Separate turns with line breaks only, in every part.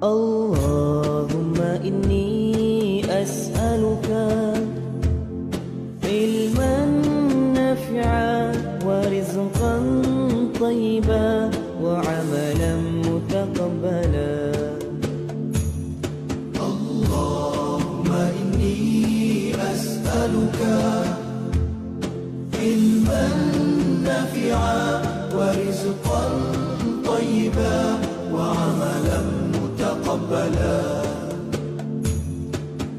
Allah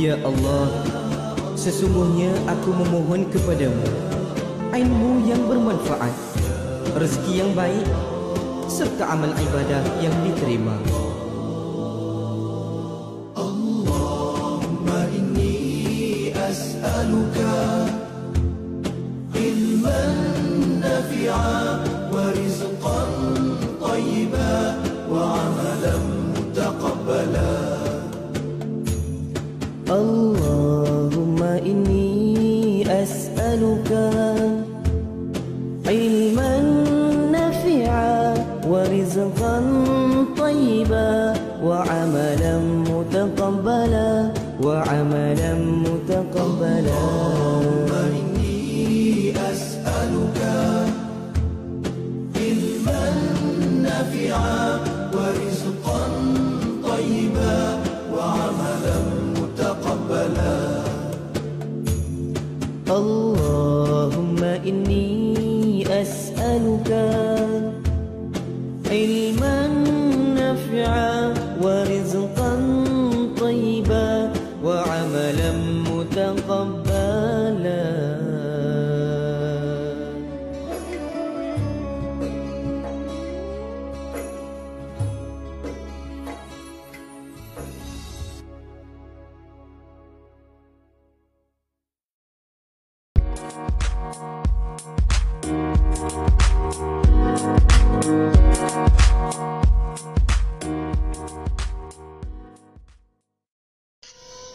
Ya Allah, sesungguhnya aku memohon kepadamu ilmu yang bermanfaat, rezeki yang baik serta amal ibadah yang diterima.
Allahumma inni as'aluka
اللهم إني أسألك علما نافعا ورزقا طيبا وعملا متقبلا وعملا متقبلا
أسألك علما نافعا ورزقا طيبا وعملا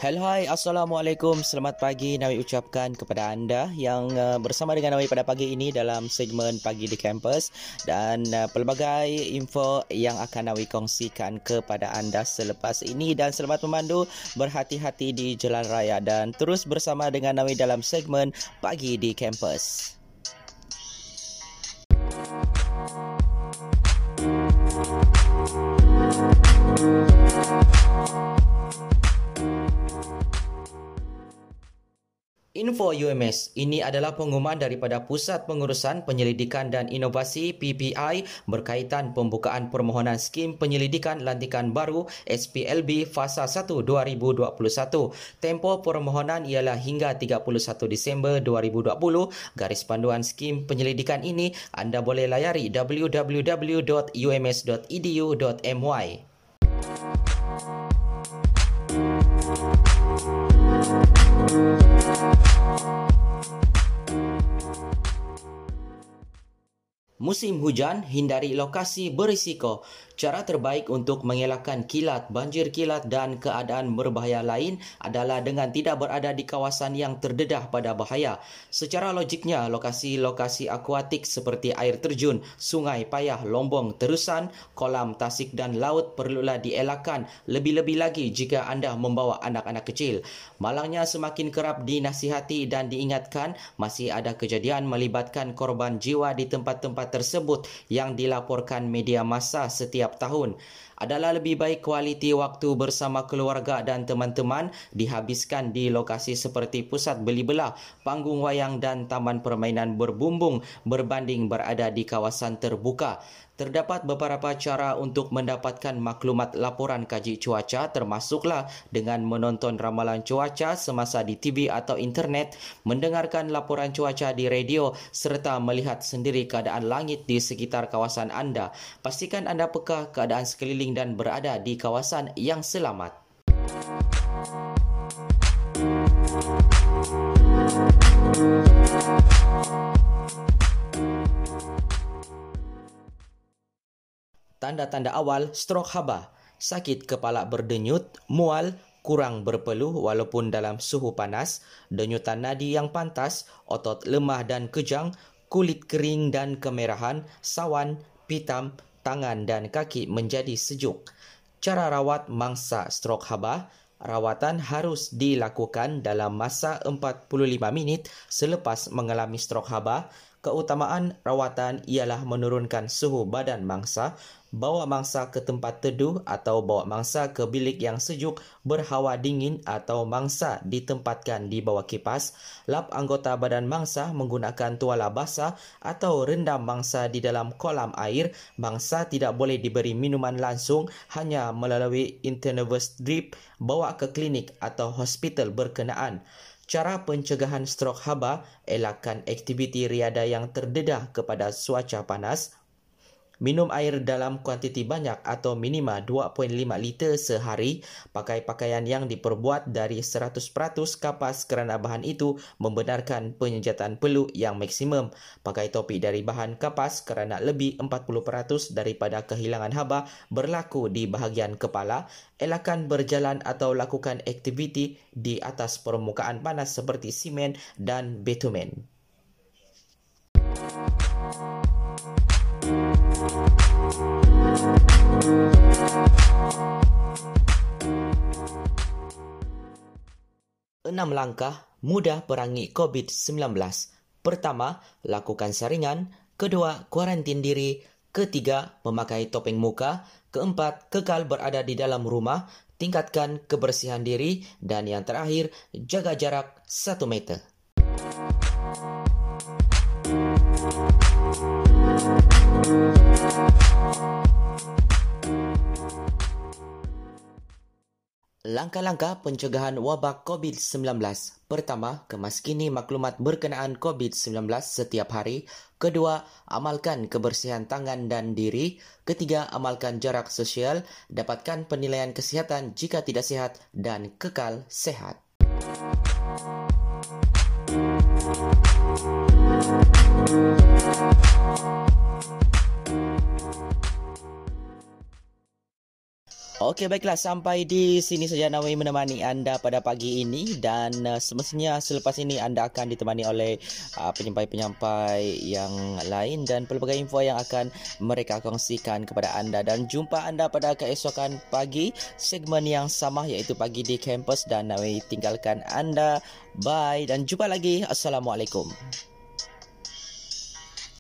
Hello hai. Assalamualaikum. Selamat pagi. Nawi ucapkan kepada anda Yang uh, bersama dengan Nawi pada pagi ini Dalam segmen Pagi di Kampus. Dan uh, pelbagai info yang akan Nawi kongsikan kepada anda selepas ini. Dan selamat memandu Berhati-hati di jalan raya Dan terus bersama dengan Nawi dalam segmen Pagi di Kampus Info UMS, ini adalah pengumuman daripada Pusat Pengurusan Penyelidikan dan Inovasi PPI berkaitan pembukaan permohonan skim penyelidikan lantikan baru SPLB Fasa 1 2021. Tempoh permohonan ialah hingga 31 Disember 2020. Garis panduan skim penyelidikan ini anda boleh layari www.ums.edu.my. Musim hujan, hindari lokasi berisiko. Cara terbaik untuk mengelakkan kilat, banjir kilat dan keadaan berbahaya lain adalah dengan tidak berada di kawasan yang terdedah pada bahaya. Secara logiknya, lokasi-lokasi akuatik seperti air terjun, sungai payah, lombong, terusan, kolam, tasik dan laut perlulah dielakkan lebih-lebih lagi jika anda membawa anak-anak kecil. Malangnya semakin kerap dinasihati dan diingatkan masih ada kejadian melibatkan korban jiwa di tempat-tempat tersebut yang dilaporkan media massa setiap tahun. Adalah lebih baik kualiti waktu bersama keluarga dan teman-teman dihabiskan di lokasi seperti pusat beli belah, panggung wayang dan taman permainan berbumbung berbanding berada di kawasan terbuka. Terdapat beberapa cara untuk mendapatkan maklumat laporan kaji cuaca termasuklah dengan menonton ramalan cuaca semasa di TV atau internet, mendengarkan laporan cuaca di radio serta melihat sendiri keadaan langit di sekitar kawasan anda. Pastikan anda peka keadaan sekeliling dan berada di kawasan yang selamat. tanda-tanda awal strok haba, sakit kepala berdenyut, mual, kurang berpeluh walaupun dalam suhu panas, denyutan nadi yang pantas, otot lemah dan kejang, kulit kering dan kemerahan, sawan, pitam, tangan dan kaki menjadi sejuk. Cara rawat mangsa strok haba, rawatan harus dilakukan dalam masa 45 minit selepas mengalami strok haba. Keutamaan rawatan ialah menurunkan suhu badan mangsa, bawa mangsa ke tempat teduh atau bawa mangsa ke bilik yang sejuk berhawa dingin atau mangsa ditempatkan di bawah kipas, lap anggota badan mangsa menggunakan tuala basah atau rendam mangsa di dalam kolam air, mangsa tidak boleh diberi minuman langsung hanya melalui intravenous drip, bawa ke klinik atau hospital berkenaan. Cara pencegahan strok haba, elakkan aktiviti riada yang terdedah kepada cuaca panas, Minum air dalam kuantiti banyak atau minima 2.5 liter sehari. Pakai pakaian yang diperbuat dari 100% kapas kerana bahan itu membenarkan penyejatan peluk yang maksimum. Pakai topi dari bahan kapas kerana lebih 40% daripada kehilangan haba berlaku di bahagian kepala. Elakkan berjalan atau lakukan aktiviti di atas permukaan panas seperti simen dan bitumen. Enam langkah mudah perangi COVID-19. Pertama, lakukan saringan. Kedua, kuarantin diri. Ketiga, memakai topeng muka. Keempat, kekal berada di dalam rumah. Tingkatkan kebersihan diri. Dan yang terakhir, jaga jarak satu meter. Langkah-langkah pencegahan wabak COVID-19. Pertama, kemaskini maklumat berkenaan COVID-19 setiap hari. Kedua, amalkan kebersihan tangan dan diri. Ketiga, amalkan jarak sosial. Dapatkan penilaian kesihatan jika tidak sehat dan kekal sehat. Okey baiklah. Sampai di sini saja Nawi menemani anda pada pagi ini. Dan uh, semestinya selepas ini anda akan ditemani oleh uh, penyampai-penyampai yang lain dan pelbagai info yang akan mereka kongsikan kepada anda. Dan jumpa anda pada keesokan pagi segmen yang sama iaitu pagi di kampus. Dan Nawi tinggalkan anda. Bye. Dan jumpa lagi. Assalamualaikum